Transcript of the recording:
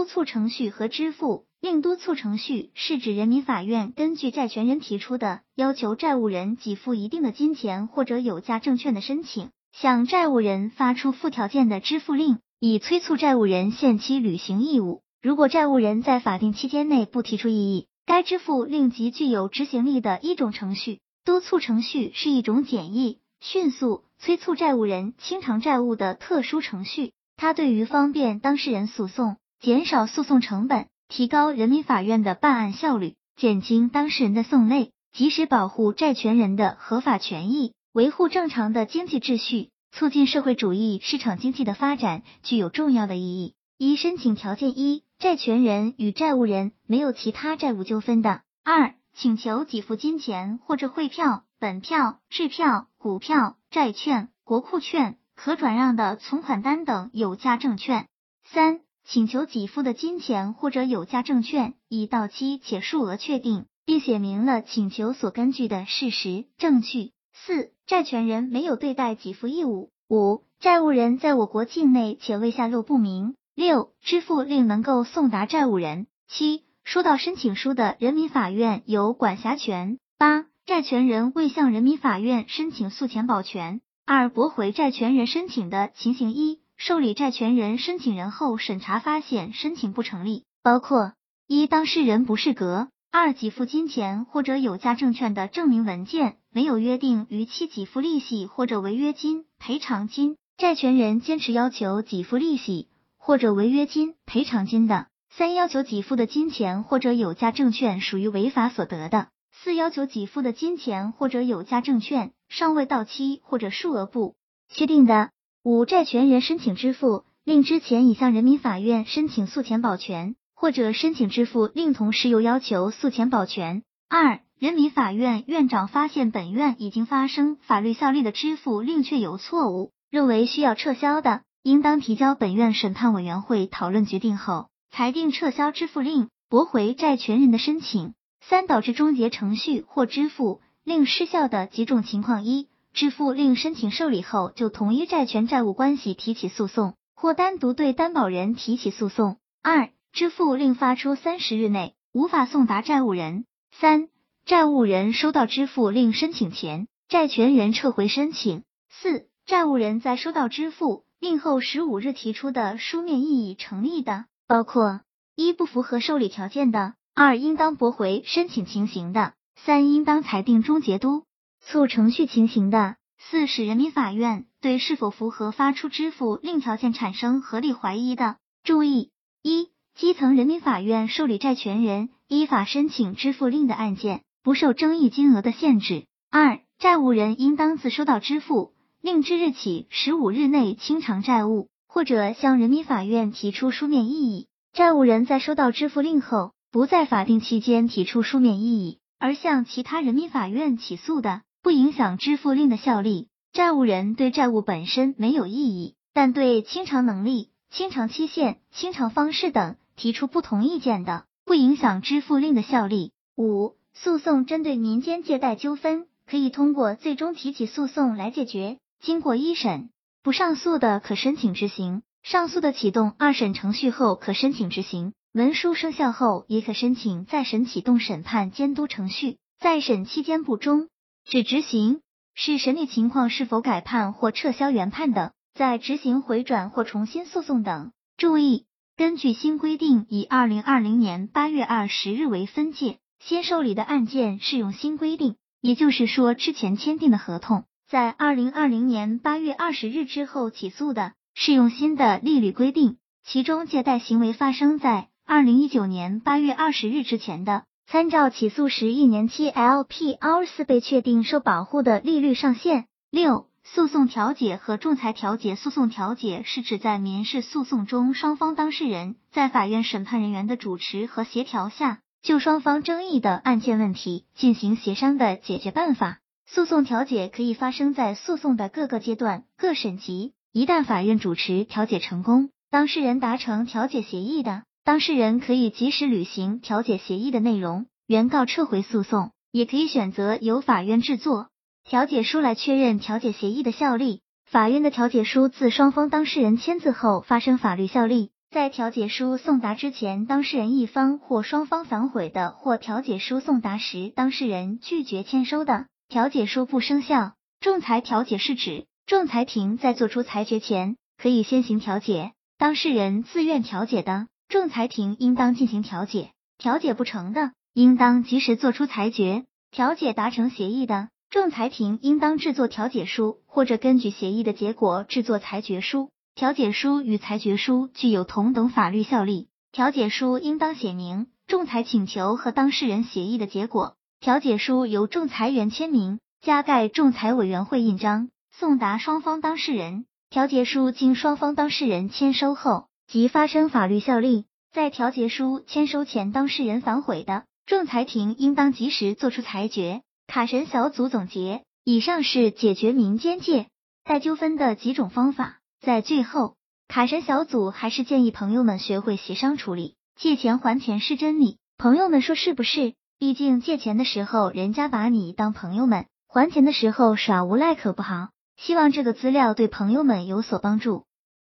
督促程序和支付令督促程序是指人民法院根据债权人提出的要求债务人给付一定的金钱或者有价证券的申请，向债务人发出附条件的支付令，以催促债务人限期履行义务。如果债务人在法定期间内不提出异议，该支付令即具有执行力的一种程序。督促程序是一种简易、迅速催促债务人清偿债务的特殊程序。它对于方便当事人诉讼、减少诉讼成本、提高人民法院的办案效率、减轻当事人的讼累、及时保护债权人的合法权益、维护正常的经济秩序、促进社会主义市场经济的发展，具有重要的意义。一、申请条件一：债权人与债务人没有其他债务纠纷的；二、请求给付金钱或者汇票、本票、支票、股票、债券、国库券。可转让的存款单等有价证券。三、请求给付的金钱或者有价证券已到期且数额确定，并写明了请求所根据的事实证据。四、债权人没有对待给付义务。五、债务人在我国境内且未下落不明。六、支付令能够送达债务人。七、收到申请书的人民法院有管辖权。八、债权人未向人民法院申请诉前保全。二、驳回债权人申请的情形一、受理债权人申请人后审查发现申请不成立，包括一、当事人不适格；二、给付金钱或者有价证券的证明文件没有约定逾期给付利息或者违约金、赔偿金，债权人坚持要求给付利息或者违约金、赔偿金的；三、要求给付的金钱或者有价证券属于违法所得的。四、要求给付的金钱或者有价证券尚未到期或者数额不确定的。五、债权人申请支付令之前已向人民法院申请诉前保全，或者申请支付令同时又要求诉前保全。二、人民法院院长发现本院已经发生法律效力的支付令确有错误，认为需要撤销的，应当提交本院审判委员会讨论决定后，裁定撤销支付令，驳回债权人的申请。三、导致终结程序或支付令失效的几种情况：一、支付令申请受理后，就同一债权债务关系提起诉讼，或单独对担保人提起诉讼；二、支付令发出三十日内无法送达债务人；三、债务人收到支付令申请前，债权人撤回申请；四、债务人在收到支付令后十五日提出的书面异议成立的，包括一、不符合受理条件的。二、应当驳回申请情形的；三、应当裁定终结都。促程序情形的；四、使人民法院对是否符合发出支付令条件产生合理怀疑的。注意：一、基层人民法院受理债权人依法申请支付令的案件，不受争议金额的限制。二、债务人应当自收到支付令之日起十五日内清偿债务，或者向人民法院提出书面异议。债务人在收到支付令后，不在法定期间提出书面异议，而向其他人民法院起诉的，不影响支付令的效力。债务人对债务本身没有异议，但对清偿能力、清偿期限、清偿方式等提出不同意见的，不影响支付令的效力。五、诉讼针对民间借贷纠纷，可以通过最终提起诉讼来解决。经过一审不上诉的，可申请执行；上诉的启动二审程序后，可申请执行。文书生效后，也可申请再审启动审判监督程序。再审期间不终只执行，是审理情况是否改判或撤销原判等，在执行回转或重新诉讼等。注意，根据新规定，以二零二零年八月二十日为分界，先受理的案件适用新规定，也就是说，之前签订的合同，在二零二零年八月二十日之后起诉的，适用新的利率规定。其中，借贷行为发生在二零一九年八月二十日之前的，参照起诉时一年期 LPR 四倍确定受保护的利率上限。六、诉讼调解和仲裁调解。诉讼调解是指在民事诉讼中，双方当事人在法院审判人员的主持和协调下，就双方争议的案件问题进行协商的解决办法。诉讼调解可以发生在诉讼的各个阶段、各审级。一旦法院主持调解成功，当事人达成调解协议的。当事人可以及时履行调解协议的内容，原告撤回诉讼，也可以选择由法院制作调解书来确认调解协议的效力。法院的调解书自双方当事人签字后发生法律效力。在调解书送达之前，当事人一方或双方反悔的，或调解书送达时当事人拒绝签收的，调解书不生效。仲裁调解是指仲裁庭在作出裁决前，可以先行调解，当事人自愿调解的，仲裁庭应当进行调解；调解不成的，应当及时作出裁决。调解达成协议的，仲裁庭应当制作调解书，或者根据协议的结果制作裁决书。调解书与裁决书具有同等法律效力。调解书应当写明仲裁请求和当事人协议的结果。调解书由仲裁员签名，加盖仲裁委员会印章，送达双方当事人。调解书经双方当事人签收后，即发生法律效力。在调解书签收前，当事人反悔的，仲裁庭应当及时作出裁决。卡神小组总结：以上是解决民间借贷纠纷的几种方法。在最后，卡神小组还是建议朋友们学会协商处理，借钱还钱是真理。朋友们说是不是？毕竟借钱的时候人家把你当朋友们，还钱的时候耍无赖可不好。希望这个资料对朋友们有所帮助。